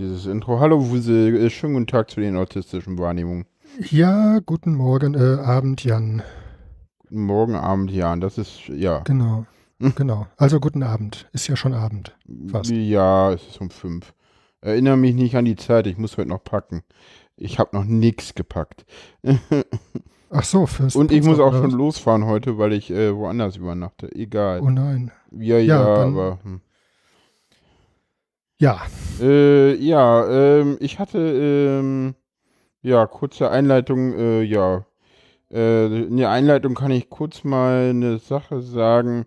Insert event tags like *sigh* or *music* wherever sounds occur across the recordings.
dieses Intro. Hallo Wusel, äh, schönen guten Tag zu den autistischen Wahrnehmungen. Ja, guten Morgen, äh, Abend, Jan. Guten Morgen, Abend, Jan. Das ist, ja. Genau, Hm. genau. Also guten Abend. Ist ja schon Abend. Fast. Ja, es ist um fünf. Erinnere mich nicht an die Zeit, ich muss heute noch packen. Ich habe noch nichts gepackt. *laughs* Ach so, fürs Und ich muss auch schon losfahren heute, weil ich äh, woanders übernachte. Egal. Oh nein. ja, ja, ja, aber. Hm. Ja, Äh, ja, ähm, ich hatte, ähm, ja, kurze Einleitung, äh, ja. Äh, in der Einleitung kann ich kurz mal eine Sache sagen.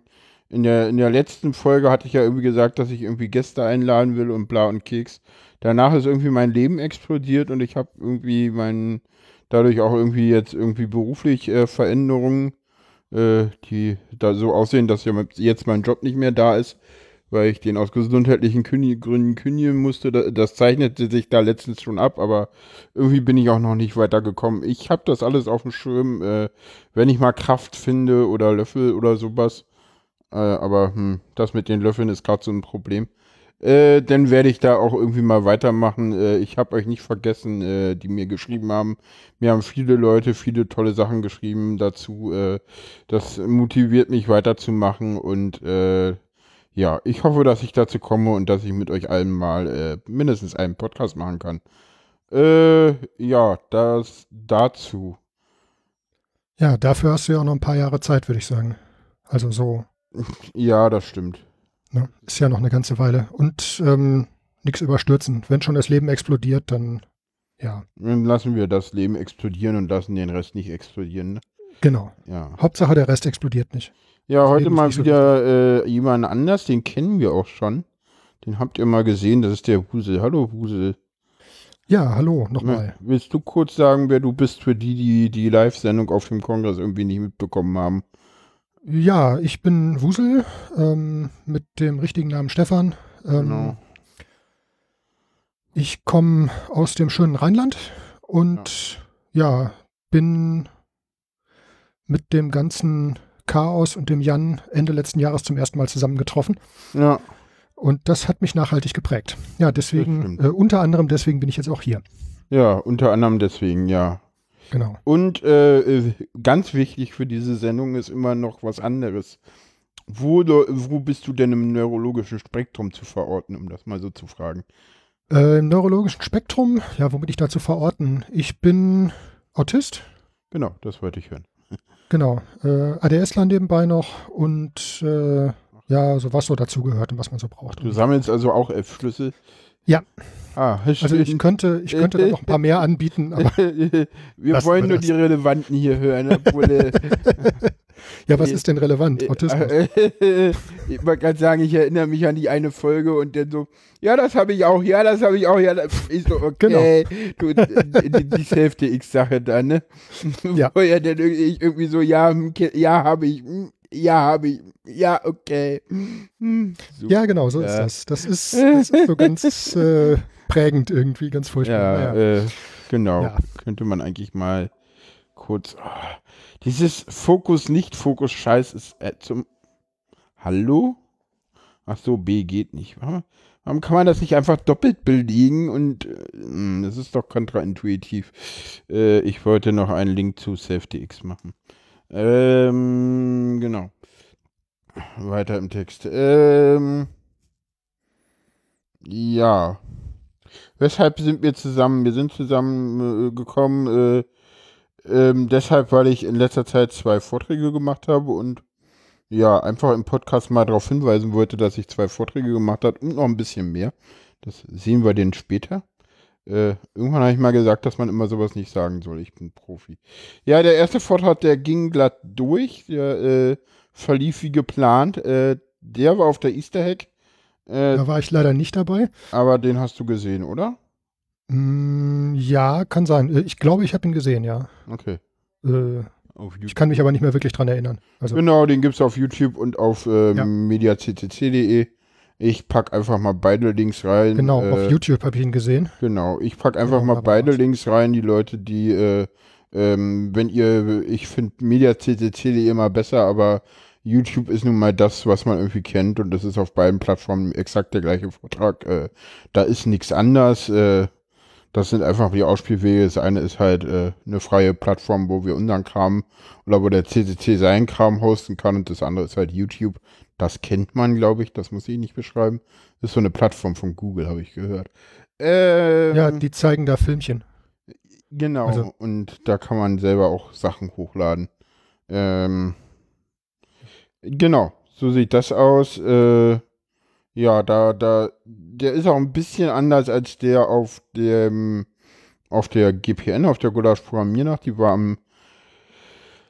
In der, in der letzten Folge hatte ich ja irgendwie gesagt, dass ich irgendwie Gäste einladen will und bla und Keks. Danach ist irgendwie mein Leben explodiert und ich habe irgendwie meinen, dadurch auch irgendwie jetzt irgendwie beruflich äh, Veränderungen, äh, die da so aussehen, dass jetzt mein Job nicht mehr da ist weil ich den aus gesundheitlichen Gründen kündigen musste. Da- Das zeichnete sich da letztens schon ab, aber irgendwie bin ich auch noch nicht weitergekommen. Ich habe das alles auf dem Schirm, äh, wenn ich mal Kraft finde oder Löffel oder sowas. Äh, aber hm, das mit den Löffeln ist gerade so ein Problem. Äh, dann werde ich da auch irgendwie mal weitermachen. Äh, ich habe euch nicht vergessen, äh, die mir geschrieben haben. Mir haben viele Leute viele tolle Sachen geschrieben dazu. Äh, das motiviert mich weiterzumachen und äh, ja, ich hoffe, dass ich dazu komme und dass ich mit euch allen mal äh, mindestens einen Podcast machen kann. Äh, ja, das dazu. ja, dafür hast du ja auch noch ein paar Jahre Zeit, würde ich sagen. Also so, *laughs* Ja, das stimmt. ne? ist ja noch eine ganze Weile. Und ähm, nichts überstürzen. Wenn schon das Leben explodiert, dann ja, Dann lassen wir das Leben explodieren und lassen den Rest nicht explodieren. Genau. Ja. Hauptsache der Rest explodiert nicht. Ja, heute Leben ist mal nicht so wieder äh, jemand anders, den kennen wir auch schon. Den habt ihr mal gesehen, das ist der Wusel. Hallo Wusel. Ja, hallo, nochmal. Willst du kurz sagen, wer du bist für die, die die Live-Sendung auf dem Kongress irgendwie nicht mitbekommen haben? Ja, ich bin Wusel ähm, mit dem richtigen Namen Stefan. Ähm, Genau. Ich komme aus dem schönen Rheinland und ja. bin mit dem ganzen Chaos und dem Jan Ende letzten Jahres zum ersten Mal zusammengetroffen. Ja. Und das hat mich nachhaltig geprägt. Ja, deswegen, äh, unter anderem deswegen bin ich jetzt auch hier. Ja, unter anderem deswegen, ja. Genau. Und äh, ganz wichtig für diese Sendung ist immer noch was anderes. Wo, wo bist du denn im neurologischen Spektrum zu verorten, um das mal so zu fragen? Äh, Im neurologischen Spektrum, ja, wo bin ich da zu verorten? Ich bin Autist, Genau, das wollte ich hören. Genau. Äh, ADSler nebenbei noch und äh, ja, so was so dazugehört und was man so braucht. Du sammelst also auch F-Schlüssel? Ja. Ah, Also ich könnte, ich könnte da noch ein paar mehr anbieten, aber *laughs* Wir wollen wir nur die Relevanten hier hören. Obwohl, äh, *laughs* ja, was ist denn relevant? Autismus. Äh, *laughs* ich wollte gerade sagen, ich erinnere mich an die eine Folge und dann so, ja, das habe ich auch, ja, das habe ich auch, ja, das ist so, okay. *laughs* Du, die, die Hälfte X-Sache da, ne? *laughs* Ja. Wo er dann irgendwie, so, ja, hm, ja, habe ich, hm, ja, habe ich, ja, okay. Hm. Ja, genau, so ist Ja. das. Das ist, das ist so ganz äh, prägend irgendwie, ganz furchtbar. Ja, Naja. äh, genau. Ja. Könnte man eigentlich mal kurz. ah, dieses Fokus, Nicht-Fokus-Scheiß ist äh, zum. Hallo? Ach so, B geht nicht. Warum, warum kann man das nicht einfach doppelt belegen? Und äh, hm, das ist doch kontraintuitiv. Äh, ich wollte noch einen Link zu SafeDX machen. Ähm, genau. Weiter im Text. Ähm, ja. Weshalb sind wir zusammen? Wir sind zusammen äh, gekommen, äh, ähm, deshalb, weil ich in letzter Zeit zwei Vorträge gemacht habe und ja, einfach im Podcast mal darauf hinweisen wollte, dass ich zwei Vorträge gemacht habe und noch ein bisschen mehr. Das sehen wir denn später. Äh, irgendwann habe ich mal gesagt, dass man immer sowas nicht sagen soll. Ich bin Profi. Ja, der erste Vortrag, der ging glatt durch. Der äh, verlief wie geplant. Äh, der war auf der Easter Hack. Äh, Da war ich leider nicht dabei. aber den hast du gesehen, oder? Mm, ja, kann sein. Äh, Ich glaube, ich habe ihn gesehen, ja. Okay. Äh, ich kann mich aber nicht mehr wirklich dran erinnern. Also, Genau, den gibt's auf YouTube und auf äh, Ja. mediaccc.de. Ich pack einfach mal beide Links rein. genau, äh, auf YouTube habe ich ihn gesehen. Genau, ich pack einfach Genau, mal beide was. Links rein, die Leute, die, äh, ähm, wenn ihr, ich finde mediaccc.de immer besser, aber YouTube ist nun mal das, was man irgendwie kennt und das ist auf beiden Plattformen exakt der gleiche Vortrag. Äh, da ist nichts anders. Äh, das sind einfach die Ausspielwege. Das eine ist halt äh, eine freie Plattform, wo wir unseren Kram oder wo der CCC seinen Kram hosten kann und das andere ist halt YouTube. Das kennt man, glaube ich. Das muss ich nicht beschreiben. Das ist so eine Plattform von Google, habe ich gehört. Ähm, Ja, die zeigen da Filmchen. Genau, Also- und da kann man selber auch Sachen hochladen. Ähm, genau, so sieht das aus. Äh, ja, da, da, der ist auch ein bisschen anders als der auf dem, auf der GPN, auf der Gulasch Programmiernacht. Die war am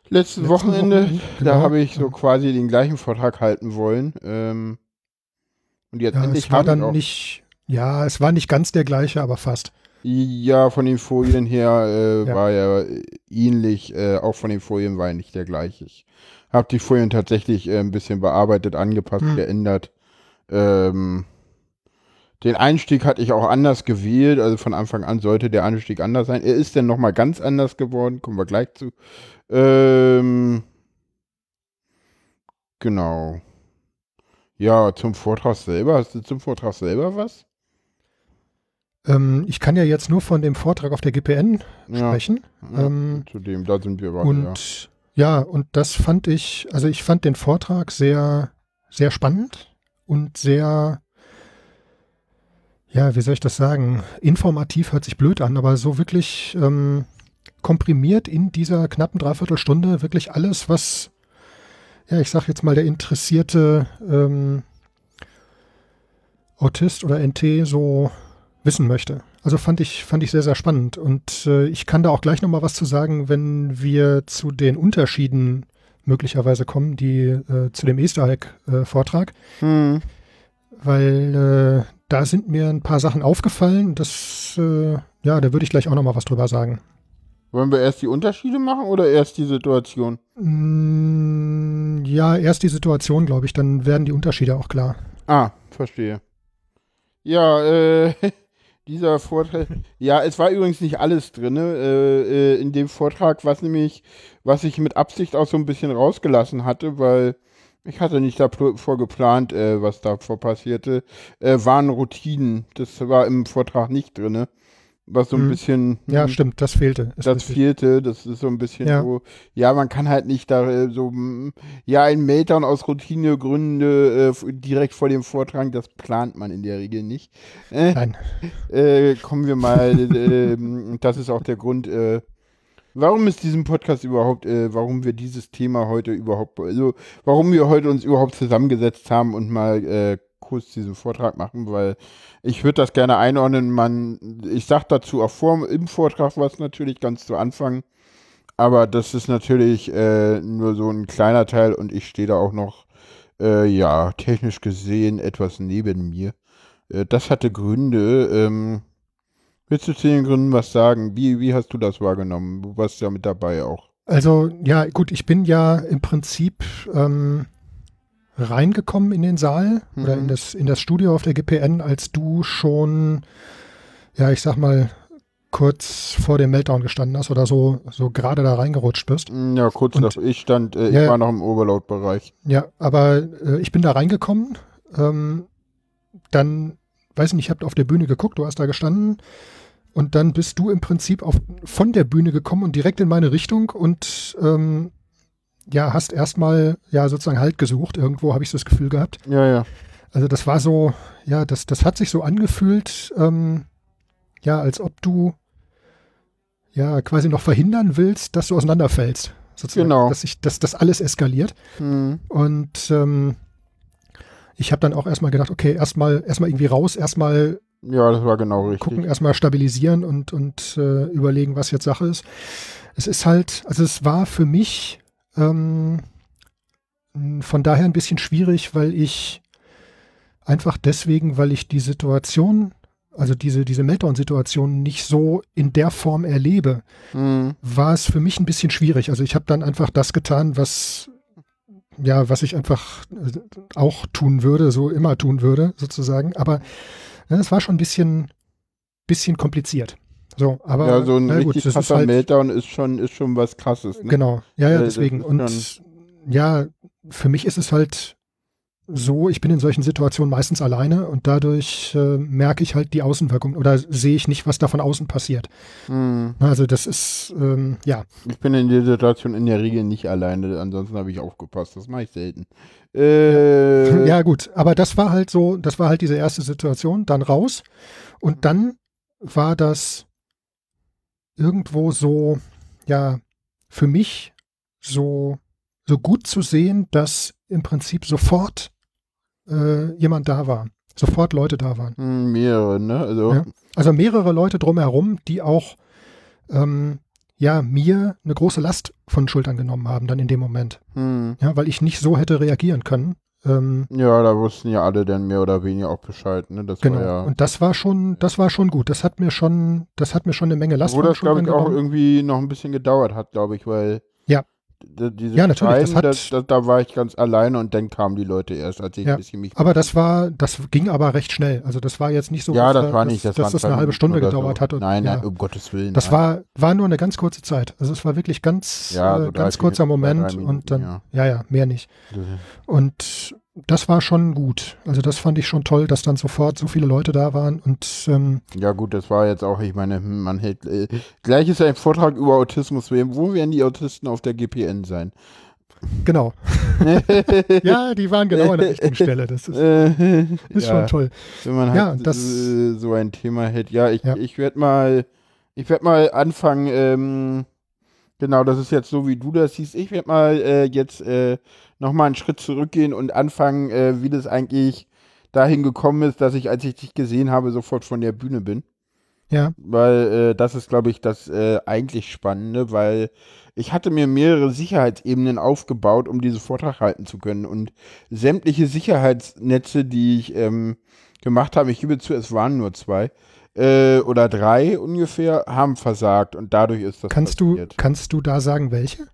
letzten Letzten Wochenende. Wochenende, Da genau. habe ich so quasi den gleichen Vortrag halten wollen. Ähm, und jetzt Ja, endlich es war dann nicht, ja, es war nicht ganz der gleiche, aber fast. Ja, von den Folien her äh, Ja. war er äh, ähnlich, äh, auch von den Folien war er nicht der gleiche. Ich habe die Folien tatsächlich äh, ein bisschen bearbeitet, angepasst, Hm. geändert. Ähm, den Einstieg hatte ich auch anders gewählt, also von Anfang an sollte der Einstieg anders sein. Er ist dann nochmal ganz anders geworden, kommen wir gleich zu. Ähm, genau. Ja, zum Vortrag selber, hast du zum Vortrag selber was? Ähm, ich kann ja jetzt nur von dem Vortrag auf der GPN Ja. sprechen. Ja, Ähm, zu dem, da sind wir ja. Und ja, und das fand ich, also ich fand den Vortrag sehr, sehr spannend und sehr, ja, wie soll ich das sagen? Informativ hört sich blöd an, aber so wirklich ähm, komprimiert in dieser knappen Dreiviertelstunde wirklich alles, was, ja, ich sag jetzt mal, der interessierte ähm, Autist oder NT so wissen möchte. Also fand ich, fand ich sehr, sehr spannend. Und äh, ich kann da auch gleich nochmal was zu sagen, wenn wir zu den Unterschieden möglicherweise kommen, die äh, zu dem Easter Egg-Vortrag. Hm. weil äh, da sind mir ein paar Sachen aufgefallen. Das, äh, ja, da würde ich gleich auch nochmal was drüber sagen. Wollen wir erst die Unterschiede machen oder erst die Situation? Mm, ja, erst die Situation, glaube ich, dann werden die Unterschiede auch klar. Ah, verstehe. Ja, äh, *laughs* dieser Vortrag. *laughs* Ja, es war übrigens nicht alles drin. Äh, äh, in dem Vortrag, was nämlich, was ich mit Absicht auch so ein bisschen rausgelassen hatte, weil ich hatte nicht davor geplant, äh, was davor passierte, äh, waren Routinen. Das war im Vortrag nicht drin. Was so ein Hm. bisschen. Ja, hm, stimmt, das fehlte. Das richtig. fehlte, das ist so ein bisschen Ja. so, ja, man kann halt nicht da äh, so, mm, ja, ein Meltdown aus Routinegründen äh, direkt vor dem Vortrag, das plant man in der Regel nicht. Äh, Nein. äh, kommen wir mal, äh, ähm, *laughs* das ist auch der Grund, äh, warum ist diesem Podcast überhaupt, äh, warum wir dieses Thema heute überhaupt, also warum wir heute uns überhaupt zusammengesetzt haben und mal äh, kurz diesen Vortrag machen, weil ich würde das gerne einordnen. Man, ich sag dazu auch vor im Vortrag was natürlich ganz zu Anfang, aber das ist natürlich äh, nur so ein kleiner Teil und ich stehe da auch noch, äh, ja, technisch gesehen etwas neben mir. Äh, das hatte Gründe. Ähm, willst du zu den Gründen was sagen? Wie, wie hast du das wahrgenommen? Du warst ja mit dabei auch. Also, ja, gut, ich bin ja im Prinzip ähm, reingekommen in den Saal oder Mhm. in das, in das Studio auf der GPN, als du schon, ja, ich sag mal, kurz vor dem Meltdown gestanden hast oder so, so gerade da reingerutscht bist. Mm, Ja, kurz nach ich stand, äh, ich Ja. war noch im Overload-Bereich. Ja, aber äh, ich bin da reingekommen. Ähm, dann, weiß nicht, ich habe auf der Bühne geguckt, du hast da gestanden. Und dann bist du im Prinzip auf, von der Bühne gekommen und direkt in meine Richtung und ähm, ja, hast erstmal ja sozusagen Halt gesucht. Irgendwo habe ich so das Gefühl gehabt. Ja, ja. Also das war so, ja, das, das hat sich so angefühlt, ähm, ja, als ob du ja quasi noch verhindern willst, dass du auseinanderfällst. Sozusagen, Genau. Dass, sich, dass das alles eskaliert. Hm. Und ähm, ich habe dann auch erstmal gedacht, okay, erstmal erstmal irgendwie raus, erstmal Ja, das war genau richtig. gucken, erstmal stabilisieren und, und äh, überlegen, was jetzt Sache ist. Es ist halt, also es war für mich ähm, von daher ein bisschen schwierig, weil ich einfach deswegen, weil ich die Situation, also diese, diese Meltdown-Situation nicht so in der Form erlebe, Hm. war es für mich ein bisschen schwierig. Also ich habe dann einfach das getan, was ja, was ich einfach äh, auch tun würde, so immer tun würde, sozusagen. Aber ja, es war schon ein bisschen, bisschen kompliziert. So, aber ja, so ein na gut, richtig ist krasser halt, Meltdown ist schon, ist schon was krasses. Ne? Genau, ja, ja, Äh, deswegen. Und ja, für mich ist es halt so, ich bin in solchen Situationen meistens alleine und dadurch äh, merke ich halt die Außenwirkung oder sehe ich nicht, was da von außen passiert. Hm. Also das ist, ähm, ja. Ich bin in der Situation in der Regel nicht alleine, ansonsten habe ich aufgepasst. Das mache ich selten. Äh, *laughs* Ja gut, aber das war halt so, das war halt diese erste Situation, dann raus und dann war das irgendwo so, ja, für mich so, so gut zu sehen, dass im Prinzip sofort äh, jemand da war. Sofort Leute da waren. hm, mehrere, ne? Also, Ja. Also mehrere Leute drumherum, die auch ähm, ja mir eine große Last von Schultern genommen haben dann in dem Moment. hm. Ja, weil ich nicht so hätte reagieren können. Ähm, ja, da wussten ja alle dann mehr oder weniger auch Bescheid, ne? Das genau. war ja. Und das war schon, das war schon gut. Das hat mir schon, das hat mir schon eine Menge Last den das, glaube ich, auch irgendwie noch ein bisschen gedauert hat, glaube ich, weil. Ja. Diese Ja, natürlich, das Schreien, hat- das, das, da war ich ganz alleine und dann kamen die Leute erst, als ich Ja, ein bisschen mich. Aber das war, das ging aber recht schnell. Also das war jetzt nicht so, ja, dass das da- war nicht, das, dass das eine halbe Stunde gedauert so. hat. Und, Nein, ja. nein, um Gottes Willen. Das nein. war, war nur eine ganz kurze Zeit. Also es war wirklich ganz, Ja, so äh, ganz kurzer Moment Minuten, und dann, ja. ja, ja, mehr nicht. Und das war schon gut. Also das fand ich schon toll, dass dann sofort so viele Leute da waren und ähm, Ja, gut, das war jetzt auch, ich meine, man hält. Äh, gleich ist ein Vortrag über Autismus. Wo werden die Autisten auf der GPN sein? genau. *laughs* ja, die waren genau an der richtigen Stelle. Das ist, *laughs* ist ja, schon toll. Wenn man Ja, halt das- äh, so ein Thema hält. Ja, ich, Ja. ich werde mal, ich werde mal anfangen, ähm, genau, das ist jetzt so, wie du das siehst. Ich werde mal äh, jetzt äh, nochmal einen Schritt zurückgehen und anfangen, äh, wie das eigentlich dahin gekommen ist, dass ich, als ich dich gesehen habe, sofort von der Bühne bin. Ja, Weil äh, das ist, glaube ich, das äh, eigentlich Spannende, weil ich hatte mir mehrere Sicherheitsebenen aufgebaut, um diesen Vortrag halten zu können. Und sämtliche Sicherheitsnetze, die ich ähm, gemacht habe, ich gebe zu, es waren nur zwei äh, oder drei ungefähr, haben versagt. Und dadurch ist das kannst du, passiert. kannst du da sagen, welche?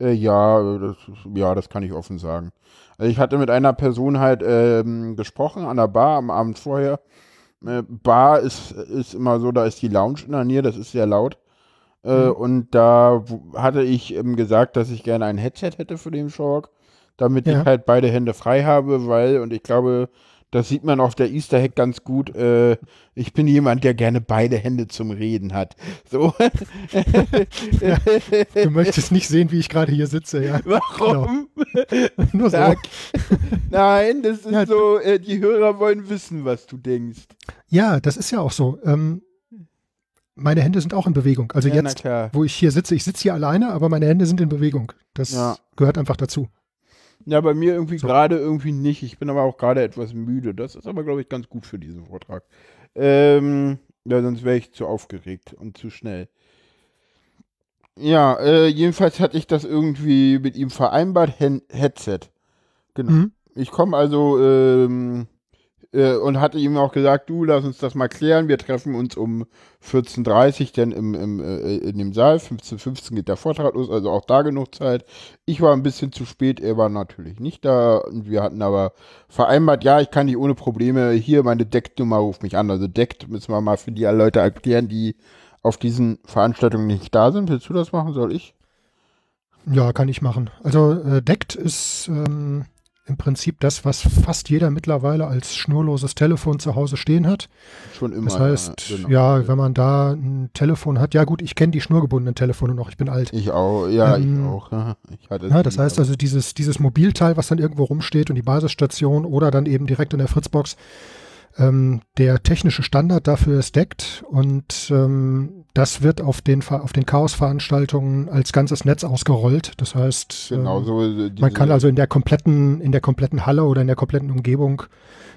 Äh, ja, das, ja, das kann ich offen sagen. Also ich hatte mit einer Person halt ähm, gesprochen an der Bar am Abend vorher. Äh, Bar ist, ist immer so, da ist die Lounge in der Nähe, das ist sehr laut. Äh, Mhm. Und da hatte ich ähm, gesagt, dass ich gerne ein Headset hätte für den Shork, damit Ja. ich halt beide Hände frei habe, weil, und ich glaube, das sieht man auf der Easter Hack ganz gut, äh, ich bin jemand, der gerne beide Hände zum Reden hat. So. *laughs* Du möchtest nicht sehen, wie ich gerade hier sitze, ja. Warum? *laughs* Nur so. Sag. Nein, das ist Ja, so, äh, die Hörer wollen wissen, was du denkst. Ja, das ist ja auch so. Ähm, meine Hände sind auch in Bewegung. Also ja, jetzt, wo ich hier sitze, ich sitze hier alleine, aber meine Hände sind in Bewegung. Das Ja. gehört einfach dazu. Ja, bei mir irgendwie So. gerade irgendwie nicht. Ich bin aber auch gerade etwas müde. Das ist aber, glaube ich, ganz gut für diesen Vortrag. Ähm, ja, sonst wäre ich zu aufgeregt und zu schnell. Ja, äh, jedenfalls hatte ich das irgendwie mit ihm vereinbart, Hen Headset. Genau. Mhm. Ich komme also ähm, äh, und hatte ihm auch gesagt, du, lass uns das mal klären. Wir treffen uns um 14.30 Uhr dann im, im, äh, in dem Saal. 15.15 Uhr geht der Vortrag los, also auch da genug Zeit. Ich war ein bisschen zu spät, er war natürlich nicht da. Und wir hatten aber vereinbart, ja, ich kann dich ohne Probleme, hier meine Decknummer, ruf mich an. Also deckt müssen wir mal für die Leute erklären, die auf diesen Veranstaltungen nicht da sind. Willst du das machen? Soll ich? Ja, kann ich machen. Also äh, DECT ist ähm, im Prinzip das, was fast jeder mittlerweile als schnurloses Telefon zu Hause stehen hat. Schon immer. Das heißt, ja, genau. ja, wenn man da ein Telefon hat, ja gut, ich kenne die schnurgebundenen Telefone noch, ich bin alt. Ich auch, ja, Ähm, ich auch. Ich hatte Ja, das heißt also dieses, dieses Mobilteil, was dann irgendwo rumsteht und die Basisstation oder dann eben direkt in der Fritzbox, ähm, der technische Standard dafür ist deckt und ähm, das wird auf den, auf den Chaos-Veranstaltungen als ganzes Netz ausgerollt. Das heißt, Genau, ähm, so äh, man kann also in der kompletten, in der kompletten Halle oder in der kompletten Umgebung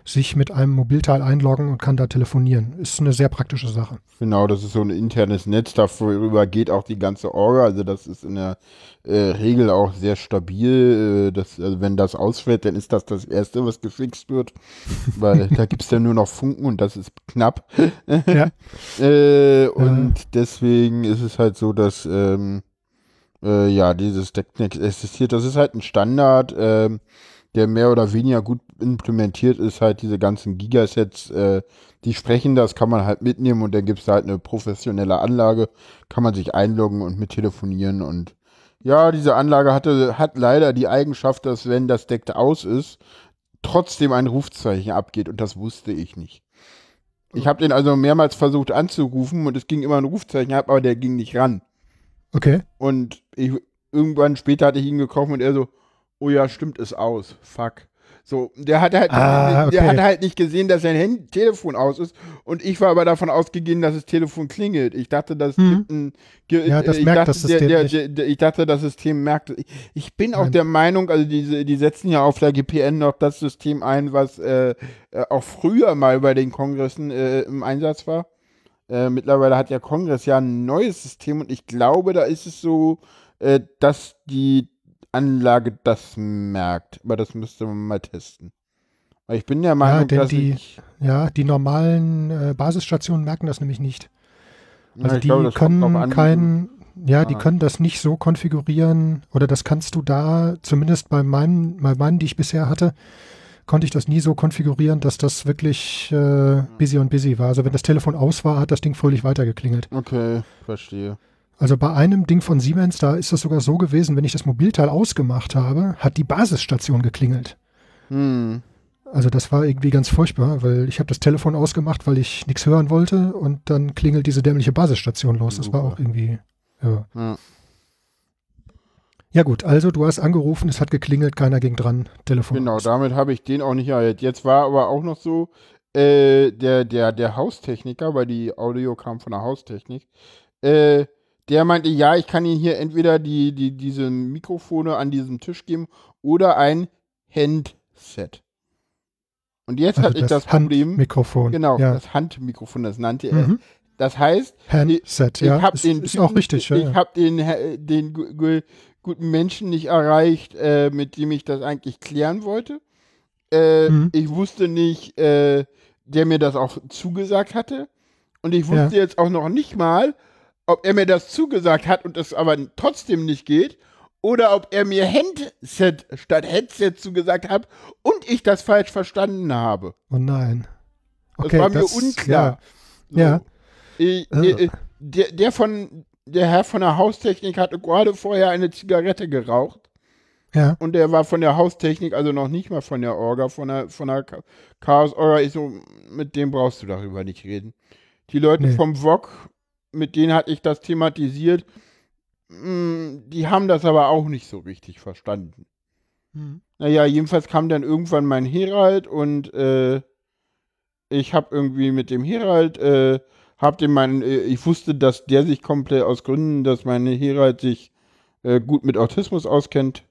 sich mit einem Mobilteil einloggen und kann da telefonieren. Ist eine sehr praktische Sache. Genau, das ist so ein internes Netz, darüber geht auch die ganze Orga. Also das ist in der äh, Regel auch sehr stabil. Äh, das, also wenn das ausfällt, dann ist das das Erste, was gefixt wird. Weil *laughs* da gibt es dann nur noch Funken und das ist knapp. Ja. *laughs* äh, und deswegen ist es halt so, dass ähm, äh, ja, dieses Decknet existiert. Das ist halt ein Standard, ähm, der mehr oder weniger gut implementiert ist, halt diese ganzen Gigasets, äh, die sprechen das, kann man halt mitnehmen und dann gibt es halt eine professionelle Anlage, kann man sich einloggen und mit telefonieren und Ja, diese Anlage hatte, hat leider die Eigenschaft, dass wenn das Deck aus ist, trotzdem ein Rufzeichen abgeht und das wusste ich nicht. Ich habe den also mehrmals versucht anzurufen und es ging immer ein Rufzeichen ab, aber der ging nicht ran. Okay. Und ich, irgendwann später hatte ich ihn gekauft und er so, oh ja, stimmt, ist aus. Fuck. So, der hat halt, Ah, der okay. hat halt nicht gesehen, dass sein Hand Telefon aus ist und ich war aber davon ausgegangen, dass das Telefon klingelt. Ich dachte, das gibt ein, Ja, das ich merkt dachte, das System der, der, der, ich dachte, das System merkt. Ich, ich bin auch Nein. der Meinung, also diese, die setzen ja auf der GPN noch das System ein, was äh, äh, auch früher mal bei den Kongressen äh, im Einsatz war. Äh, mittlerweile hat ja Kongress ja ein neues System und ich glaube, da ist es so, äh, dass die Anlage das merkt. Aber das müsste man mal testen. Weil ich bin der Meinung, denn dass die- ich. Ja, die normalen äh, Basisstationen merken das nämlich nicht. Ja, Also ich die glaube, können drauf an, wie kein, ja, die Ah. können das nicht so konfigurieren oder das kannst du da, zumindest bei meinen, bei meinen, die ich bisher hatte, konnte ich das nie so konfigurieren, dass das wirklich äh, busy und busy war. Also wenn das Telefon aus war, hat das Ding fröhlich weitergeklingelt. Okay, verstehe. Also bei einem Ding von Siemens, da ist das sogar so gewesen, wenn ich das Mobilteil ausgemacht habe, hat die Basisstation geklingelt. Hm. Also das war irgendwie ganz furchtbar, weil ich habe das Telefon ausgemacht, weil ich nichts hören wollte und dann klingelt diese dämliche Basisstation los. Das war auch irgendwie, ja. Ja. Ja gut, also du hast angerufen, es hat geklingelt, keiner ging dran, Telefon Genau, aus. damit habe ich den auch nicht erhält. Jetzt war aber auch noch so, äh, der, der, der Haustechniker, weil die Audio kam von der Haustechnik, äh, der meinte, ja, ich kann Ihnen hier entweder die, die, diese Mikrofone an diesem Tisch geben oder ein Handset. Und jetzt Also hatte ich das Problem, Handmikrofon. genau, ja. das Handmikrofon, das nannte er. Mhm. Das heißt, Handset, ich ja. habe ist, den ist Typen- auch richtig. Ja, Ich ja. habe den, äh, den gu- gu- guten Menschen nicht erreicht, äh, mit dem ich das eigentlich klären wollte. Äh, Mhm. Ich wusste nicht, äh, der mir das auch zugesagt hatte. Und ich wusste jetzt auch noch nicht mal, ob er mir das zugesagt hat und es aber trotzdem nicht geht. Oder ob er mir Handset statt Headset zugesagt hat und ich das falsch verstanden habe. Oh nein. Das Okay, war mir das, unklar. So. Ja. Ich, Äh. äh, der, der von der Herr von der Haustechnik hatte gerade vorher eine Zigarette geraucht Ja, ja. und der war von der Haustechnik, also noch nicht mal von der Orga, von der von der Cha- Chaos Orga. Ich so, mit dem brauchst du darüber nicht reden. Die Leute Nee. vom VOG, mit denen hatte ich das thematisiert, mh, die haben das aber auch nicht so richtig verstanden. Mhm. Naja, jedenfalls kam dann irgendwann mein Herald und äh, ich habe irgendwie mit dem Herald, äh, hab dem meinen, äh, ich wusste, dass der sich komplett aus Gründen, dass mein Herald sich äh, gut mit Autismus auskennt,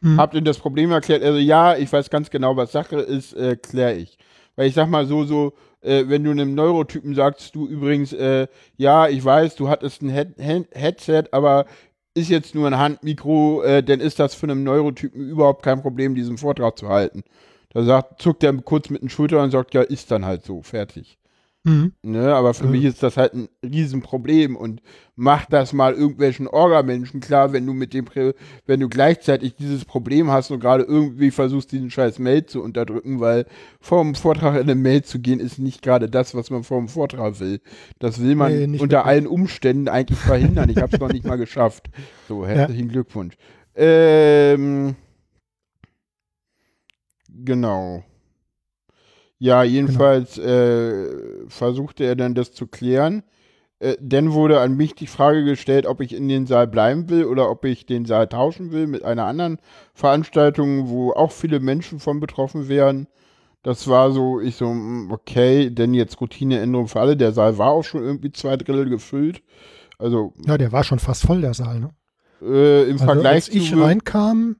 Mhm. hab ihm das Problem erklärt. Also ja, ich weiß ganz genau, was Sache ist, äh, klär ich. Weil ich sag mal so, so, äh, wenn du einem Neurotypen sagst, du übrigens, äh, ja, ich weiß, du hattest ein Head Head Headset, aber ist jetzt nur ein Handmikro, äh, dann ist das für einen Neurotypen überhaupt kein Problem, diesen Vortrag zu halten. Da sagt, zuckt er kurz mit den Schultern und sagt, ja, ist dann halt so, fertig. Mhm. Ne, aber für Ja. mich ist das halt ein Riesenproblem und mach das mal irgendwelchen Orgamenschen klar, wenn du mit dem, wenn du gleichzeitig dieses Problem hast und gerade irgendwie versuchst, diesen scheiß Mail zu unterdrücken, weil vom Vortrag in eine Mail zu gehen, ist nicht gerade das, was man vom Vortrag will. Das will man Nee, unter allen Umständen eigentlich verhindern. Ich habe es noch nicht mal geschafft. So, herzlichen Glückwunsch. Ähm, genau. Ja, jedenfalls äh, versuchte er dann das zu klären. Äh, dann wurde an mich die Frage gestellt, ob ich in den Saal bleiben will oder ob ich den Saal tauschen will mit einer anderen Veranstaltung, wo auch viele Menschen von betroffen wären. Das war so, ich so, mm, okay, denn jetzt Routineänderung für alle. Der Saal war auch schon irgendwie zwei Drittel gefüllt. Also ja, der war schon fast voll, der Saal. Ne? äh, im Also Vergleich als ich zu reinkam,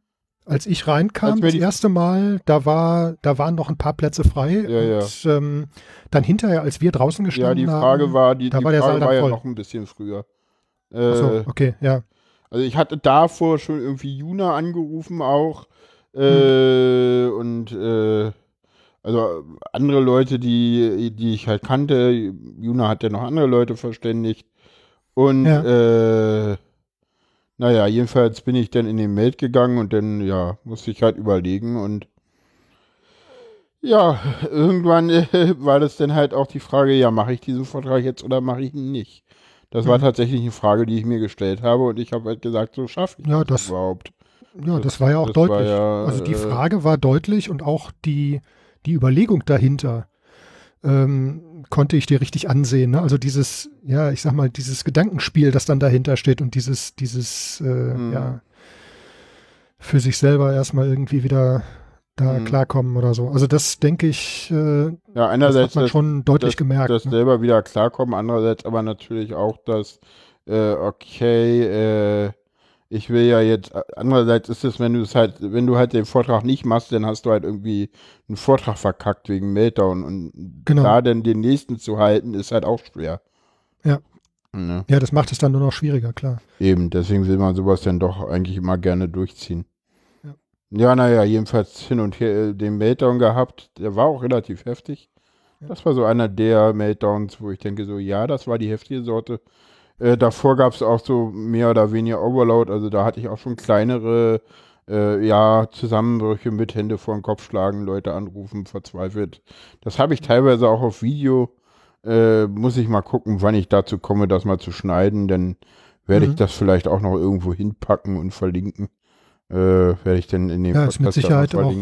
als ich reinkam, Als das die- erste Mal, da war, da waren noch ein paar Plätze frei. Ja, ja. und ähm, dann hinterher, als wir draußen ja, gestanden die haben. Frage war, die, da die war der Frage war ja voll. noch ein bisschen früher. Äh, Ach so, okay, ja. Also ich hatte davor schon irgendwie Juna angerufen auch. Äh, Hm. Und äh, also andere Leute, die, die ich halt kannte, Juna hat ja noch andere Leute verständigt. Und äh, naja, jedenfalls bin ich dann in den Meld gegangen und dann, ja, musste ich halt überlegen und ja, irgendwann äh, *laughs* war das dann halt auch die Frage, ja, mache ich diesen Vortrag jetzt oder mache ich ihn nicht? Das war Mhm. tatsächlich eine Frage, die ich mir gestellt habe und ich habe halt gesagt, so schaffe ich Ja, das, das- überhaupt. Ja, das, Das- war ja auch war deutlich. ja, also die äh, Frage war deutlich und auch die, die Überlegung dahinter ähm, konnte ich dir richtig ansehen. Ne? Also dieses, ja, ich sag mal, dieses Gedankenspiel, das dann dahinter steht und dieses, dieses, äh, Mhm. ja, für sich selber erstmal irgendwie wieder da Mhm. klarkommen oder so. Also das denke ich, äh, Ja, das einerseits hat man das, schon deutlich das, gemerkt. das ne? selber wieder klarkommen, andererseits aber natürlich auch das, äh, okay, äh, ich will ja jetzt, andererseits ist es, wenn du es halt, wenn du halt den Vortrag nicht machst, dann hast du halt irgendwie einen Vortrag verkackt wegen Meltdown und Genau. da dann den nächsten zu halten, ist halt auch schwer. Ja. Ne? Ja, das macht es dann nur noch schwieriger, klar. Eben, deswegen will man sowas dann doch eigentlich immer gerne durchziehen. Ja. Ja, naja, jedenfalls hin und her äh, den Meltdown gehabt. Der war auch relativ heftig. Ja. Das war so einer der Meltdowns, wo ich denke, so, ja, das war die heftige Sorte. Äh, davor gab es auch so mehr oder weniger Overload. Also da hatte ich auch schon kleinere, äh, ja, Zusammenbrüche mit Hände vor den Kopf schlagen, Leute anrufen, verzweifelt. Das habe ich teilweise auch auf Video. Äh, muss ich mal gucken, wann ich dazu komme, das mal zu schneiden. Dann werde ich Mhm. das vielleicht auch noch irgendwo hinpacken und verlinken. Äh, werde ich dann in den Ja, ist mit Podcast Sicherheit auch auch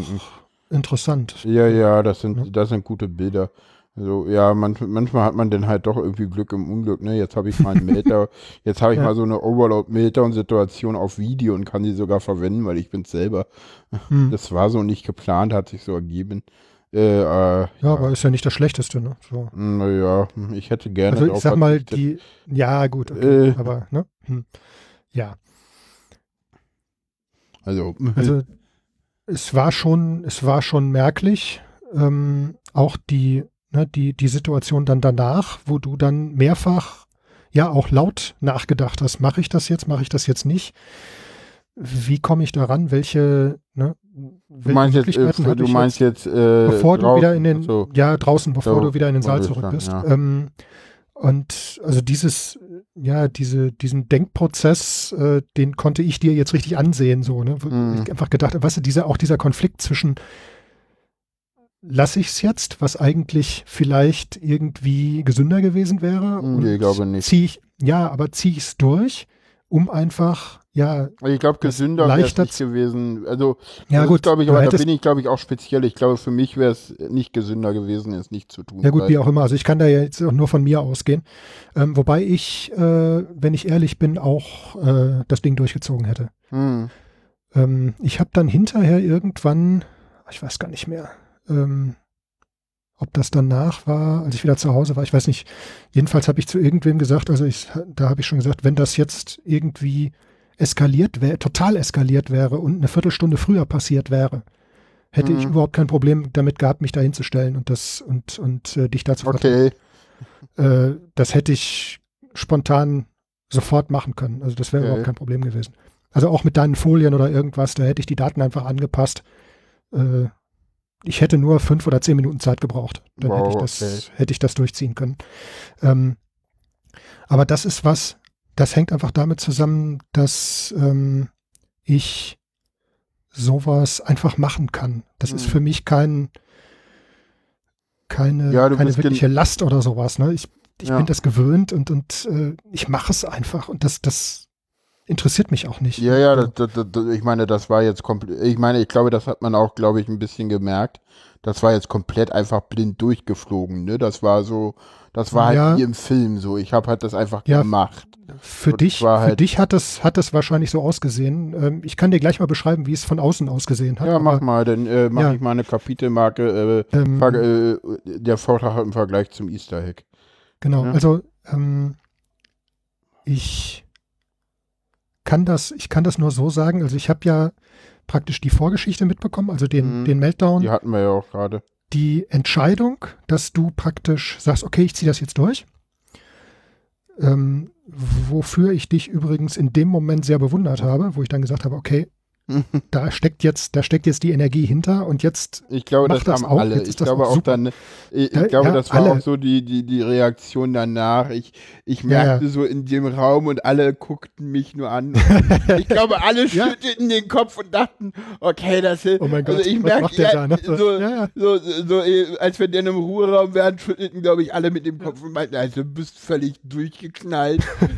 interessant. Ja, ja, das sind, Ja. das sind gute Bilder. Also, ja, man, manchmal hat man dann halt doch irgendwie Glück im Unglück, ne? Jetzt habe ich mal einen Melter, *laughs* jetzt habe ich Ja. mal so eine Overload-Meltdown-Situation auf Video und kann die sogar verwenden, weil ich bin selber. Hm. Das war so nicht geplant, hat sich so ergeben. Äh, äh, Ja, aber ist ja nicht das Schlechteste, ne? So. naja, ich hätte gerne Also ich sag mal, die, ja gut, okay, Äh. aber, ne? Hm. Ja, Also, also es war schon, es war schon merklich, ähm, auch die, ne, die, die Situation dann danach, wo du dann mehrfach ja auch laut nachgedacht hast, mache ich das jetzt, mache ich das jetzt nicht? Wie komme ich daran? Welche, ne, du meinst jetzt, Möglichkeiten äh, hatte du meinst jetzt? jetzt, äh, bevor du draußen, wieder in den, so. ja, draußen, bevor So, du wieder in den Saal zurück bist. ja. Ähm, und also dieses, ja, diese, diesen Denkprozess, äh, den konnte ich dir jetzt richtig ansehen, so, ne? Wo Mhm. Ich einfach gedacht habe, weißt du, dieser, auch dieser Konflikt zwischen lasse ich es jetzt, was eigentlich vielleicht irgendwie gesünder gewesen wäre? Nee, glaube nicht. Zieh ich, ja, aber ziehe ich es durch, um einfach, ja, Ich glaube, gesünder wäre es leichter nicht gewesen. Also, ja gut, glaube ich, aber da bin ich, glaube ich, auch speziell. Ich glaube, für mich wäre es nicht gesünder gewesen, es nicht zu tun. Ja gut, wie auch immer. Also ich kann da jetzt auch nur von mir ausgehen. Ähm, wobei ich, äh, wenn ich ehrlich bin, auch äh, das Ding durchgezogen hätte. Hm. Ähm, ich habe dann hinterher irgendwann, ich weiß gar nicht mehr, ähm, ob das danach war, als ich wieder zu Hause war, ich weiß nicht. Jedenfalls habe ich zu irgendwem gesagt, also ich, da habe ich schon gesagt, wenn das jetzt irgendwie eskaliert wäre, total eskaliert wäre und eine Viertelstunde früher passiert wäre, hätte ich Mhm. überhaupt kein Problem damit gehabt, mich da hinzustellen und das und und äh, dich dazu Okay. äh, das hätte ich spontan sofort machen können. Also das wäre Okay. überhaupt kein Problem gewesen. Also auch mit deinen Folien oder irgendwas, da hätte ich die Daten einfach angepasst. Äh, ich hätte nur fünf oder zehn Minuten Zeit gebraucht. Dann hätte, Wow, ich das, okay. hätte ich das durchziehen können. Ähm, aber das ist was, das hängt einfach damit zusammen, dass ähm, ich sowas einfach machen kann. Das ist Hm. für mich kein, keine, Ja, keine wirkliche Last oder sowas. Ne? Ich, ich Ja. bin das gewöhnt und, und äh, ich mache es einfach und das, das interessiert mich auch nicht. Ja, ja, das, das, das, ich meine, das war jetzt komplett, ich meine, ich glaube, das hat man auch, glaube ich, ein bisschen gemerkt. Das war jetzt komplett einfach blind durchgeflogen, ne? Das war so, das war halt Ja. wie im Film so. Ich habe halt das einfach Ja, gemacht. für das dich, für halt- dich hat es hat es wahrscheinlich so ausgesehen. Ähm, ich kann dir gleich mal beschreiben, wie es von außen ausgesehen hat. Ja, mach mal, dann äh, mach ja. ich mal eine Kapitelmarke, äh, ähm, äh, der Vortrag im Vergleich zum Easter Egg. Genau, also ähm, ich kann das, ich kann das nur so sagen. Also ich habe ja praktisch die Vorgeschichte mitbekommen, also den, Mhm. den Meltdown, Die hatten wir ja auch gerade. die Entscheidung, dass du praktisch sagst, okay, ich ziehe das jetzt durch. Ähm, wofür ich dich übrigens in dem Moment sehr bewundert habe, wo ich dann gesagt habe, okay, *laughs* da steckt jetzt, da steckt jetzt die Energie hinter und jetzt Ich glaube, Mach das, das haben auch, alle. jetzt Ich glaube auch super. dann, ich, ich Ja, glaube, ja, das war alle. auch so die, die, die Reaktion danach. Ich, ich Ja, ja. merkte so in dem Raum und alle guckten mich nur an. *laughs* ich glaube, alle Ja. schüttelten den Kopf und dachten, okay, das ist. Oh mein Gott, also ich macht der ja, da, ne? so, Ja, ja. So, so, äh, als wir dann im Ruheraum wären, schüttelten, glaube ich, alle mit dem Kopf und meinten, also du bist völlig durchgeknallt. *laughs*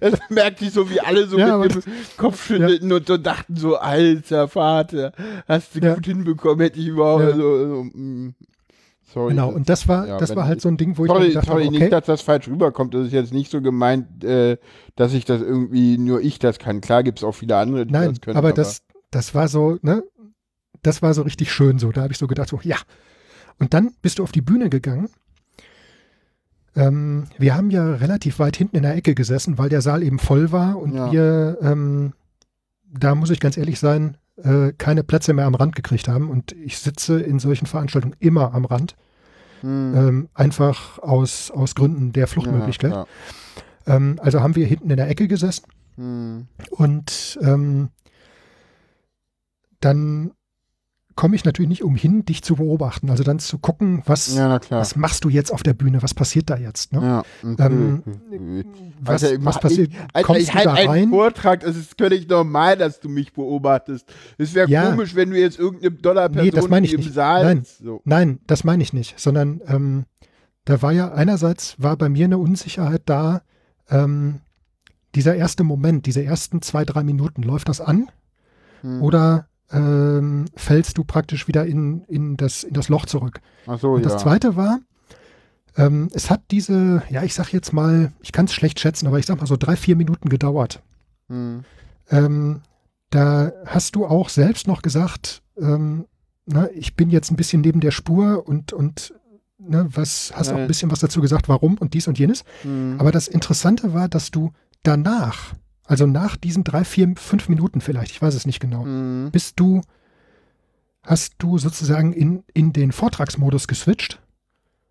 das merkte ich so, wie alle so Ja, mit dem Kopf schüttelten und so dachten so, alter Vater, hast du Ja. gut hinbekommen, hätte ich überhaupt Ja. so, so mm, sorry. Genau, und das war, Ja, das war halt ich- so ein Ding, wo ich sorry, mir gedacht sorry habe, nicht, okay, dass das falsch rüberkommt. Das ist jetzt nicht so gemeint, äh, dass ich das irgendwie, nur ich das kann. Klar gibt es auch viele andere, die nein, das können. aber das, das war so, ne, das war so richtig schön so. Da habe ich so gedacht, so, ja. Und dann bist du auf die Bühne gegangen. Ähm, wir haben ja relativ weit hinten in der Ecke gesessen, weil der Saal eben voll war und Ja. wir, ähm, da muss ich ganz ehrlich sein, äh, keine Plätze mehr am Rand gekriegt haben. Und ich sitze in solchen Veranstaltungen immer am Rand, Hm, ähm, einfach aus, aus Gründen der Fluchtmöglichkeit. Ja, Ähm, also haben wir hinten in der Ecke gesessen. ja. Hm. Und ähm, dann komme ich natürlich nicht umhin, dich zu beobachten. Also dann zu gucken, was, ja, was machst du jetzt auf der Bühne, was passiert da jetzt? Ne? Ja, Ähm, natürlich. was, Alter, was ich- passiert? Alter, Kommst ich du halt da einen rein? Vortrag, es ist völlig normal, dass du mich beobachtest. Es wäre Ja. komisch, wenn du jetzt irgendeine Dollarperson Nee, das meine ich im nicht. Saal Nein. so. Nein, das meine ich nicht, sondern ähm, da war ja einerseits war bei mir eine Unsicherheit da, ähm, dieser erste Moment, diese ersten zwei, drei Minuten, läuft das an Hm. oder ähm, fällst du praktisch wieder in, in, das, in das Loch zurück? Ach so, Und ja. das zweite war, ähm, es hat diese, ja, ich sag jetzt mal, ich kann es schlecht schätzen, aber ich sag mal so drei, vier Minuten gedauert. Hm. Ähm, da hast du auch selbst noch gesagt, ähm, na, ich bin jetzt ein bisschen neben der Spur und, und ne, was, hast auch Ja. ein bisschen was dazu gesagt, warum und dies und jenes. Hm. Aber das Interessante war, dass du danach, also nach diesen drei, vier, fünf Minuten vielleicht, ich weiß es nicht genau, Hm. bist du, hast du sozusagen in, in den Vortragsmodus geswitcht.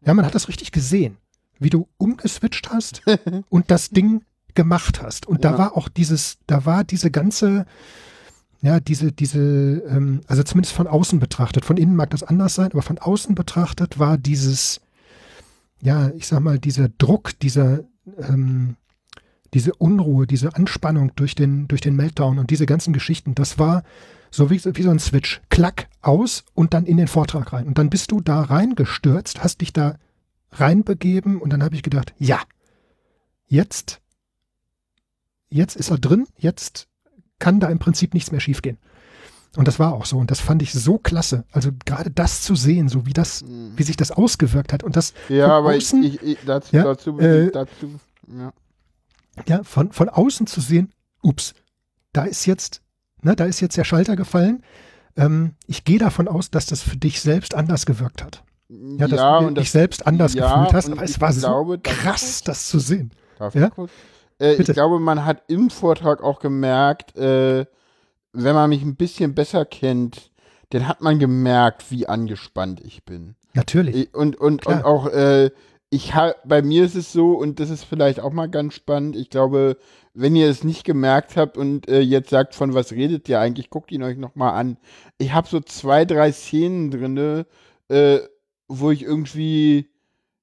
Ja, man hat das richtig gesehen, wie du umgeswitcht hast *laughs* und das Ding gemacht hast. Und da Ja. war auch dieses, da war diese ganze, ja, diese, diese, ähm, also zumindest von außen betrachtet, von innen mag das anders sein, aber von außen betrachtet war dieses, ja, ich sag mal, dieser Druck, dieser, ähm, diese Unruhe, diese Anspannung durch den, durch den Meltdown und diese ganzen Geschichten, das war so wie, wie so ein Switch. Klack, aus und dann in den Vortrag rein. Und dann bist du da reingestürzt, hast dich da reinbegeben und dann habe ich gedacht, ja, jetzt, jetzt ist er drin, jetzt kann da im Prinzip nichts mehr schiefgehen. Und das war auch so. Und das fand ich so klasse. Also gerade das zu sehen, so wie das, Hm. wie sich das ausgewirkt hat. Und das Ja, aber ich, außen- ich, ich dazu, Ja, dazu, äh, dazu, ja. Ja, von, von außen zu sehen, ups, da ist jetzt, ne, da ist jetzt der Schalter gefallen. Ähm, ich gehe davon aus, dass das für dich selbst anders gewirkt hat. Ja, dass ja, du dich das, selbst anders ja, gefühlt hast, aber es ich war glaube, so krass, das zu sehen. Darf Ja? ich kurz? Äh, ich glaube, man hat im Vortrag auch gemerkt, äh, wenn man mich ein bisschen besser kennt, dann hat man gemerkt, wie angespannt ich bin. Natürlich. Ich, und, und, Klar. und auch, äh, ich ha bei mir ist es so, und das ist vielleicht auch mal ganz spannend, ich glaube, wenn ihr es nicht gemerkt habt und äh, jetzt sagt, von was redet ihr eigentlich, guckt ihn euch nochmal an. Ich habe so zwei, drei Szenen drinne, äh, wo ich irgendwie,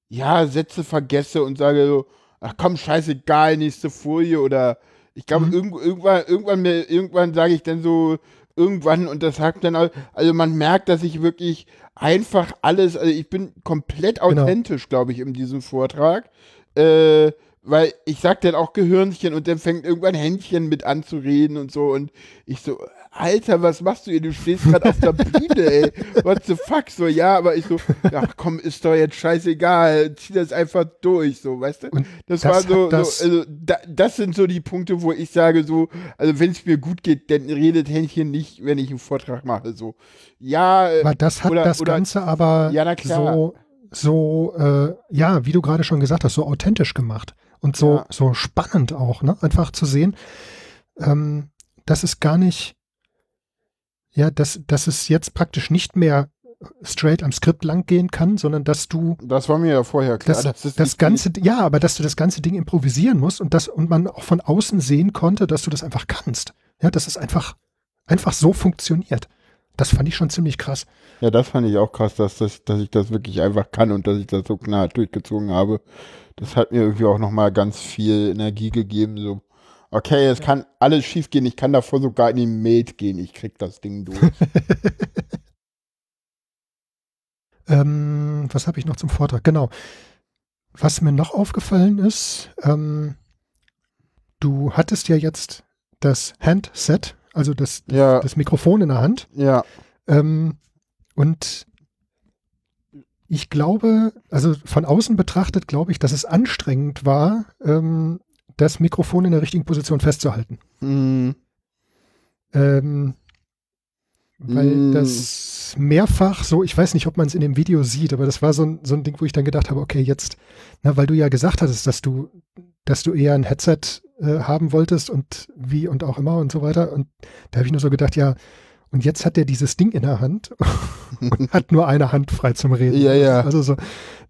ja, Sätze vergesse und sage so, ach komm, scheißegal, nächste Folie oder ich glaube, Mhm. irgend, irgendwann, irgendwann, mir- irgendwann sage ich dann so, irgendwann und das sagt dann, also man merkt, dass ich wirklich einfach alles, also ich bin komplett Genau. authentisch, glaube ich, in diesem Vortrag. Äh, weil ich sag dann auch Gehirnchen und dann fängt irgendwann Händchen mit an zu reden und so und ich so, Alter, was machst du hier? Du stehst gerade auf der *laughs* Bühne, ey. What the fuck? So, ja, aber ich so, ach komm, ist doch jetzt scheißegal, zieh das einfach durch, so, weißt du? Und Das, das war so, das- so also da, das sind so die Punkte, wo ich sage so, also wenn es mir gut geht, dann redet Händchen nicht, wenn ich einen Vortrag mache, so. Ja, äh, Aber das hat oder- das oder- Ganze aber Ja, so, so äh, ja, wie du gerade schon gesagt hast, so authentisch gemacht. Und so, Ja. so spannend auch, ne? Einfach zu sehen, ähm, dass es gar nicht, ja, dass, dass es jetzt praktisch nicht mehr straight am Skript lang gehen kann, sondern dass du das war mir ja vorher klar. das, das, nicht ganze, ja, aber dass du das ganze Ding improvisieren musst und das und man auch von außen sehen konnte, dass du das einfach kannst. Ja, dass es einfach, einfach so funktioniert. Das fand ich schon ziemlich krass. Ja, das fand ich auch krass, dass, das, dass ich das wirklich einfach kann und dass ich das so knallhart durchgezogen habe. Das hat mir irgendwie auch nochmal ganz viel Energie gegeben. So, okay, es kann alles schief gehen, ich kann davor sogar in die Mate gehen, ich krieg das Ding *laughs* durch. ähm, was habe ich noch zum Vortrag? Genau. Was mir noch aufgefallen ist, ähm, du hattest ja jetzt das Handset, also das, ja, das Mikrofon in der Hand. ja, Ähm, und ich glaube, also von außen betrachtet, glaube ich, dass es anstrengend war, ähm, das Mikrofon in der richtigen Position festzuhalten. mm, Ähm, weil Mm. das mehrfach so, ich weiß nicht, ob man es in dem Video sieht, aber das war so ein, so ein Ding, wo ich dann gedacht habe, okay, jetzt, na, weil du ja gesagt hattest, dass du, dass du eher ein Headset äh, haben wolltest und wie und auch immer und so weiter. Und da habe ich nur so gedacht, ja, und jetzt hat er dieses Ding in der Hand *laughs* und hat nur eine Hand frei zum Reden. Ja, ja. Also so,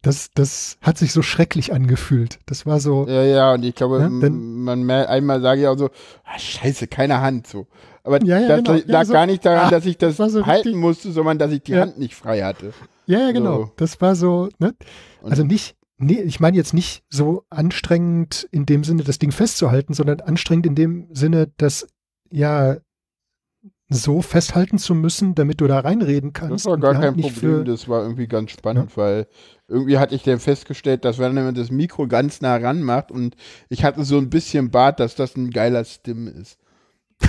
das, das hat sich so schrecklich angefühlt. Das war so, ja, ja, und ich glaube, Ja, m- denn- man einmal sage ich auch so, ah, scheiße, keine Hand so. Aber Ja, ja, das genau. Lag so, gar nicht daran, ah, dass ich das so halten richtig- musste, sondern dass ich die. Hand nicht frei hatte. ja, ja, genau. So. Das war so, ne? Also nicht, nee, ich meine jetzt nicht so anstrengend in dem Sinne, das Ding festzuhalten, sondern anstrengend in dem Sinne, das ja so festhalten zu müssen, damit du da reinreden kannst. Das war gar kein nicht Problem, das war irgendwie ganz spannend, weil irgendwie hatte ich dann festgestellt, dass wenn man das Mikro ganz nah ran macht und ich hatte so ein bisschen Bart, dass das ein geiler Stimm ist. *laughs*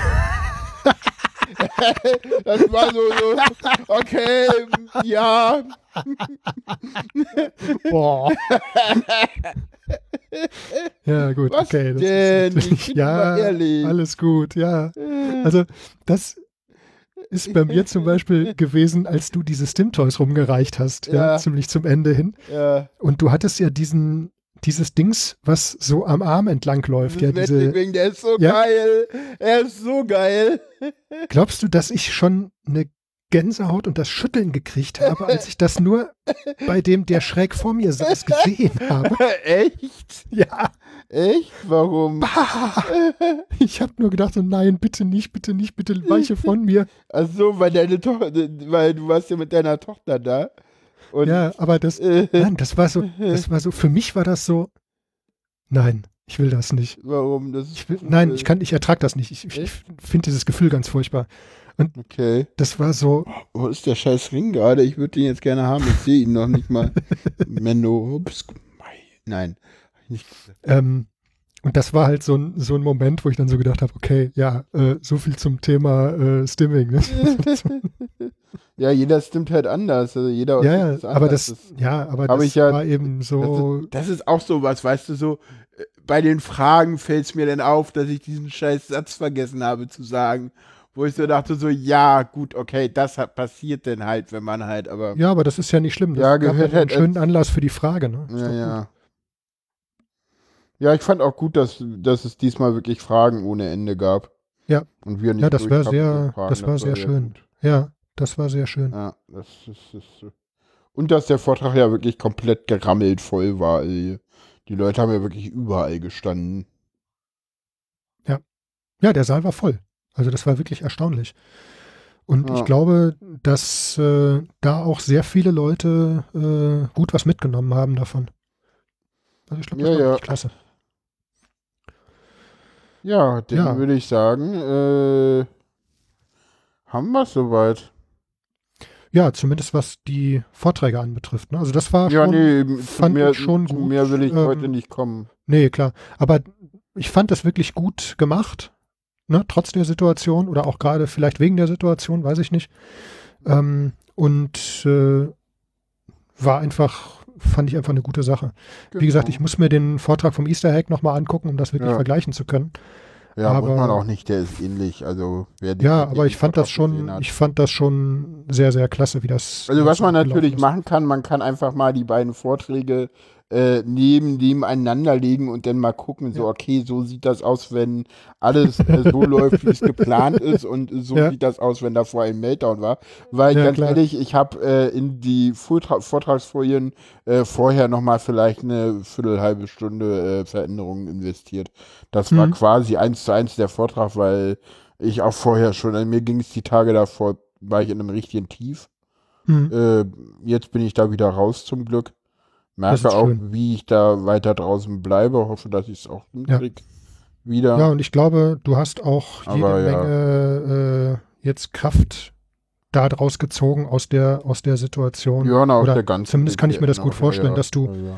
das war so, so, okay, ja, *laughs* boah. *laughs* ja, gut, was okay. das ist denn? bin ja, ehrlich. alles gut, ja. Also, das ist bei mir zum Beispiel *laughs* gewesen, als du diese Stim-Toys rumgereicht hast, ja. Ja. ziemlich zum Ende hin. ja, Und du hattest ja diesen, dieses Dings, was so am Arm entlang läuft, ja, das diese, Wrestling, der ist so Ja. geil. Er ist so geil. *laughs* glaubst du, dass ich schon eine Gänsehaut und das Schütteln gekriegt habe, als ich das nur bei dem, der schräg vor mir saß, gesehen habe? *laughs* Echt? Ja, Echt? Warum? bah. ich habe nur gedacht, so nein, bitte nicht, bitte nicht, bitte weiche von mir. Ach so, weil deine Tochter, weil du warst ja mit deiner Tochter da. Und Ja, aber das, *laughs* nein, das war so, das war so, für mich war das so, nein, ich will das nicht. warum? Das Ich will, nein, ich kann, ich ertrag das nicht. Ich, ich finde dieses Gefühl ganz furchtbar. Okay. Das war so, Wo ist der scheiß Ring gerade? Ich würde den jetzt gerne haben. Ich sehe ihn noch nicht mal. *laughs* Menno. Ups. Nein. Ähm, und das war halt so ein, so ein Moment, wo ich dann so gedacht habe, okay, ja, äh, so viel zum Thema äh, Stimming. Ne? *laughs* Ja, jeder stimmt halt anders. Also jeder ja, ist ja, aber das, ja, aber das ich ja- war eben so, Das ist auch so was, weißt du, so äh, bei den Fragen fällt es mir dann auf, dass ich diesen scheiß Satz vergessen habe zu sagen, wo ich so dachte, so, ja, gut, okay, das hat passiert denn halt, wenn man halt, aber ja, aber das ist ja nicht schlimm. Das Ja, gehört ja einen halt schönen Anlass für die Frage. Ne? Ist ja, ja. Ja, ich fand auch gut, dass, dass es diesmal wirklich Fragen ohne Ende gab. Ja. Und wir nicht Ja, das war sehr, Fragen, das war sehr schön. gut. Ja, das war sehr schön. Ja, das ist, ist. Und dass der Vortrag ja wirklich komplett gerammelt voll war. Also die, Leute haben ja wirklich überall gestanden. Ja, der Saal war voll. Also das war wirklich erstaunlich. Und Ja. ich glaube, dass äh, da auch sehr viele Leute äh, gut was mitgenommen haben davon. Also ich glaube, das Ja, war ja. wirklich klasse. Ja, dann Ja. würde ich sagen, äh, haben wir es soweit. Ja, zumindest was die Vorträge anbetrifft. Ne? Also das war Ja, schon. nee, fand mehr, ich schon gut, mehr will ich ähm, heute nicht kommen. Nee, klar. Aber ich fand das wirklich gut gemacht, ne? trotz der Situation oder auch gerade vielleicht wegen der Situation, weiß ich nicht. Ähm, und äh, war einfach, fand ich einfach eine gute Sache. Wie gesagt, ich muss mir den Vortrag vom Easter Egg nochmal angucken, um das wirklich Ja. vergleichen zu können. Ja, muss aber- man auch nicht, der ist ähnlich. Also, wer den- Ja, aber ich fand das Vortrag schon, ich fand das schon sehr, sehr klasse, wie das. Also was man natürlich ist. machen kann, man kann einfach mal die beiden Vorträge äh, neben nebeneinander legen und dann mal gucken, so Ja. okay, so sieht das aus, wenn alles äh, so *laughs* läuft, wie es geplant ist und so Ja. sieht das aus, wenn davor ein Meltdown war. Weil Ja, ganz klar. ehrlich, ich habe äh, in die Vortra Vortragsfolien äh, vorher nochmal vielleicht eine Viertel, halbe Stunde äh, Veränderungen investiert. Das war Mhm. quasi eins zu eins der Vortrag, weil ich auch vorher schon. Also mir ging es die Tage davor, war ich in einem richtigen Tief. Hm. Äh, jetzt bin ich da wieder raus zum Glück. Merke auch, schön. wie ich da weiter draußen bleibe. Hoffe, dass ich es auch hinkriege. Wieder. Ja, und ich glaube, du hast auch jede Aber ja. Menge äh, jetzt Kraft da draus gezogen aus der, aus der Situation. Ja, na, aus Oder der ganzen zumindest kann ich mir das gut vorstellen, ja, dass du ja, ja.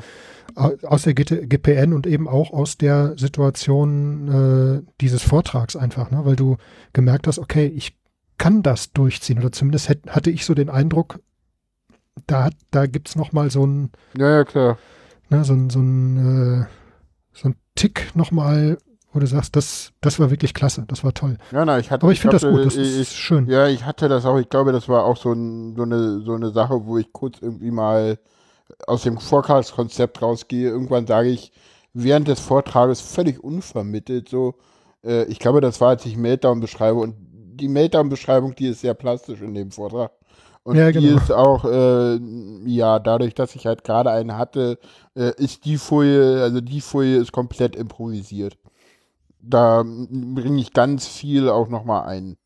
au- aus der GPN und eben auch aus der Situation äh, dieses Vortrags einfach, ne? weil du gemerkt hast, okay, ich kann das durchziehen oder zumindest hätt, hatte ich so den Eindruck, da, hat- da gibt es nochmal so ein, ja, ja, klar. ne, so so ein, äh, so ein Tick nochmal, wo du sagst, das, das war wirklich klasse, das war toll. Ja, na, ich hatte, Aber ich finde das gut, das ich, ist schön. Ja, ich hatte das auch. Ich glaube, das war auch so, ein, so, eine, so eine Sache, wo ich kurz irgendwie mal aus dem Vortragskonzept rausgehe. Irgendwann sage ich während des Vortrages völlig unvermittelt so, äh, ich glaube, das war, als ich Meltdown beschreibe und die Meltdown-Beschreibung, die ist sehr plastisch in dem Vortrag. Und Ja, die genau. ist auch, äh, ja, dadurch, dass ich halt gerade einen hatte, äh, ist die Folie, also die Folie ist komplett improvisiert. Da bringe ich ganz viel auch nochmal ein.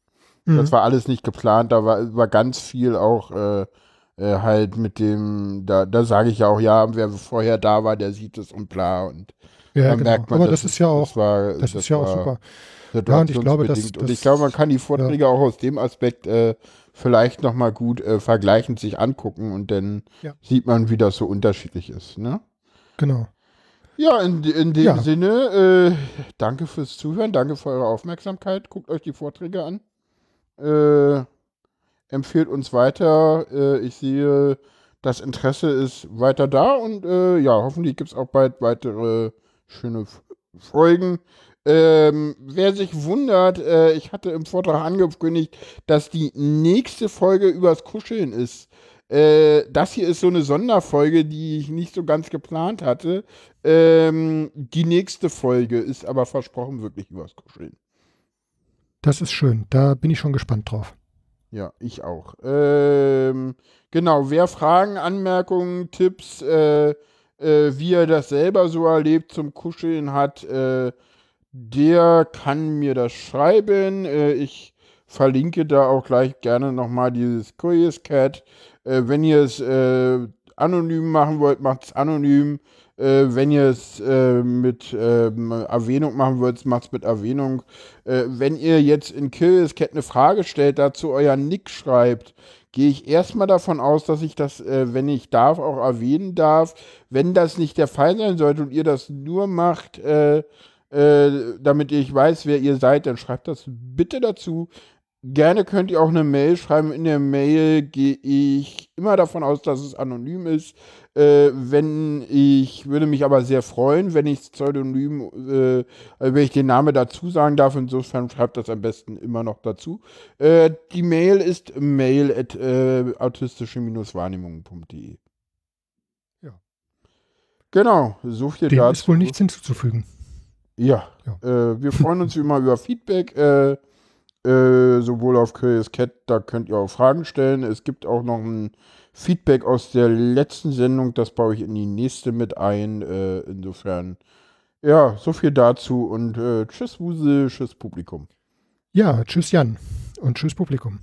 Mhm. Das war alles nicht geplant, da war, war ganz viel auch äh, äh, halt mit dem, da, da sage ich ja auch, ja, wer vorher da war, der sieht es und bla und ja, genau. merkt man, Aber das ist ja auch, das, war, das ist ja auch super. Ja, und ich glaube, das- situationsbedingt. und das- ich glaube, man kann die Vorträge auch aus dem Aspekt äh, vielleicht nochmal gut äh, vergleichend sich angucken und dann Ja. sieht man, wie das so unterschiedlich ist, ne? Genau. Ja, in, in dem Ja. Sinne, äh, danke fürs Zuhören, danke für eure Aufmerksamkeit. Guckt euch die Vorträge an. Äh, empfehlt uns weiter. Äh, ich sehe, das Interesse ist weiter da und äh, ja, hoffentlich gibt es auch bald weitere schöne Folgen. Ähm, wer sich wundert, äh, ich hatte im Vortrag angekündigt, dass die nächste Folge übers Kuscheln ist. Äh, das hier ist so eine Sonderfolge, die ich nicht so ganz geplant hatte. Ähm, die nächste Folge ist aber versprochen wirklich übers Kuscheln. Das ist schön. Da bin ich schon gespannt drauf. Ja, ich auch. Ähm, genau, wer Fragen, Anmerkungen, Tipps, äh, äh, wie er das selber so erlebt zum Kuscheln hat, äh, der kann mir das schreiben. Äh, ich verlinke da auch gleich gerne nochmal dieses Curious Cat. Äh, wenn ihr es äh, anonym machen wollt, macht es anonym. Wenn ihr es mit ähm, Erwähnung machen wollt, macht es mit Erwähnung. Äh, wenn ihr jetzt in Curious Cat eine Frage stellt, dazu euer Nick schreibt, gehe ich erstmal davon aus, dass ich das, äh, wenn ich darf, auch erwähnen darf. Wenn das nicht der Fall sein sollte und ihr das nur macht, äh, äh, damit ich weiß, wer ihr seid, dann schreibt das bitte dazu. Gerne könnt ihr auch eine Mail schreiben. In der Mail gehe ich immer davon aus, dass es anonym ist. Äh, wenn ich würde mich aber sehr freuen, wenn ich Pseudonym, äh, wenn ich den Namen dazu sagen darf. Insofern schreibt das am besten immer noch dazu. Äh, die Mail ist mail at äh, autistische-wahrnehmung.de. Ja. Genau, so viel Dem dazu. ist wohl nichts hinzuzufügen. Ja, Äh, wir freuen uns wie immer über Feedback, äh, äh, sowohl auf Curious Cat, da könnt ihr auch Fragen stellen. Es gibt auch noch ein Feedback aus der letzten Sendung, das baue ich in die nächste mit ein. Äh, insofern, ja, so viel dazu und äh, tschüss Wuse, tschüss Publikum. Ja, tschüss Jan und tschüss Publikum.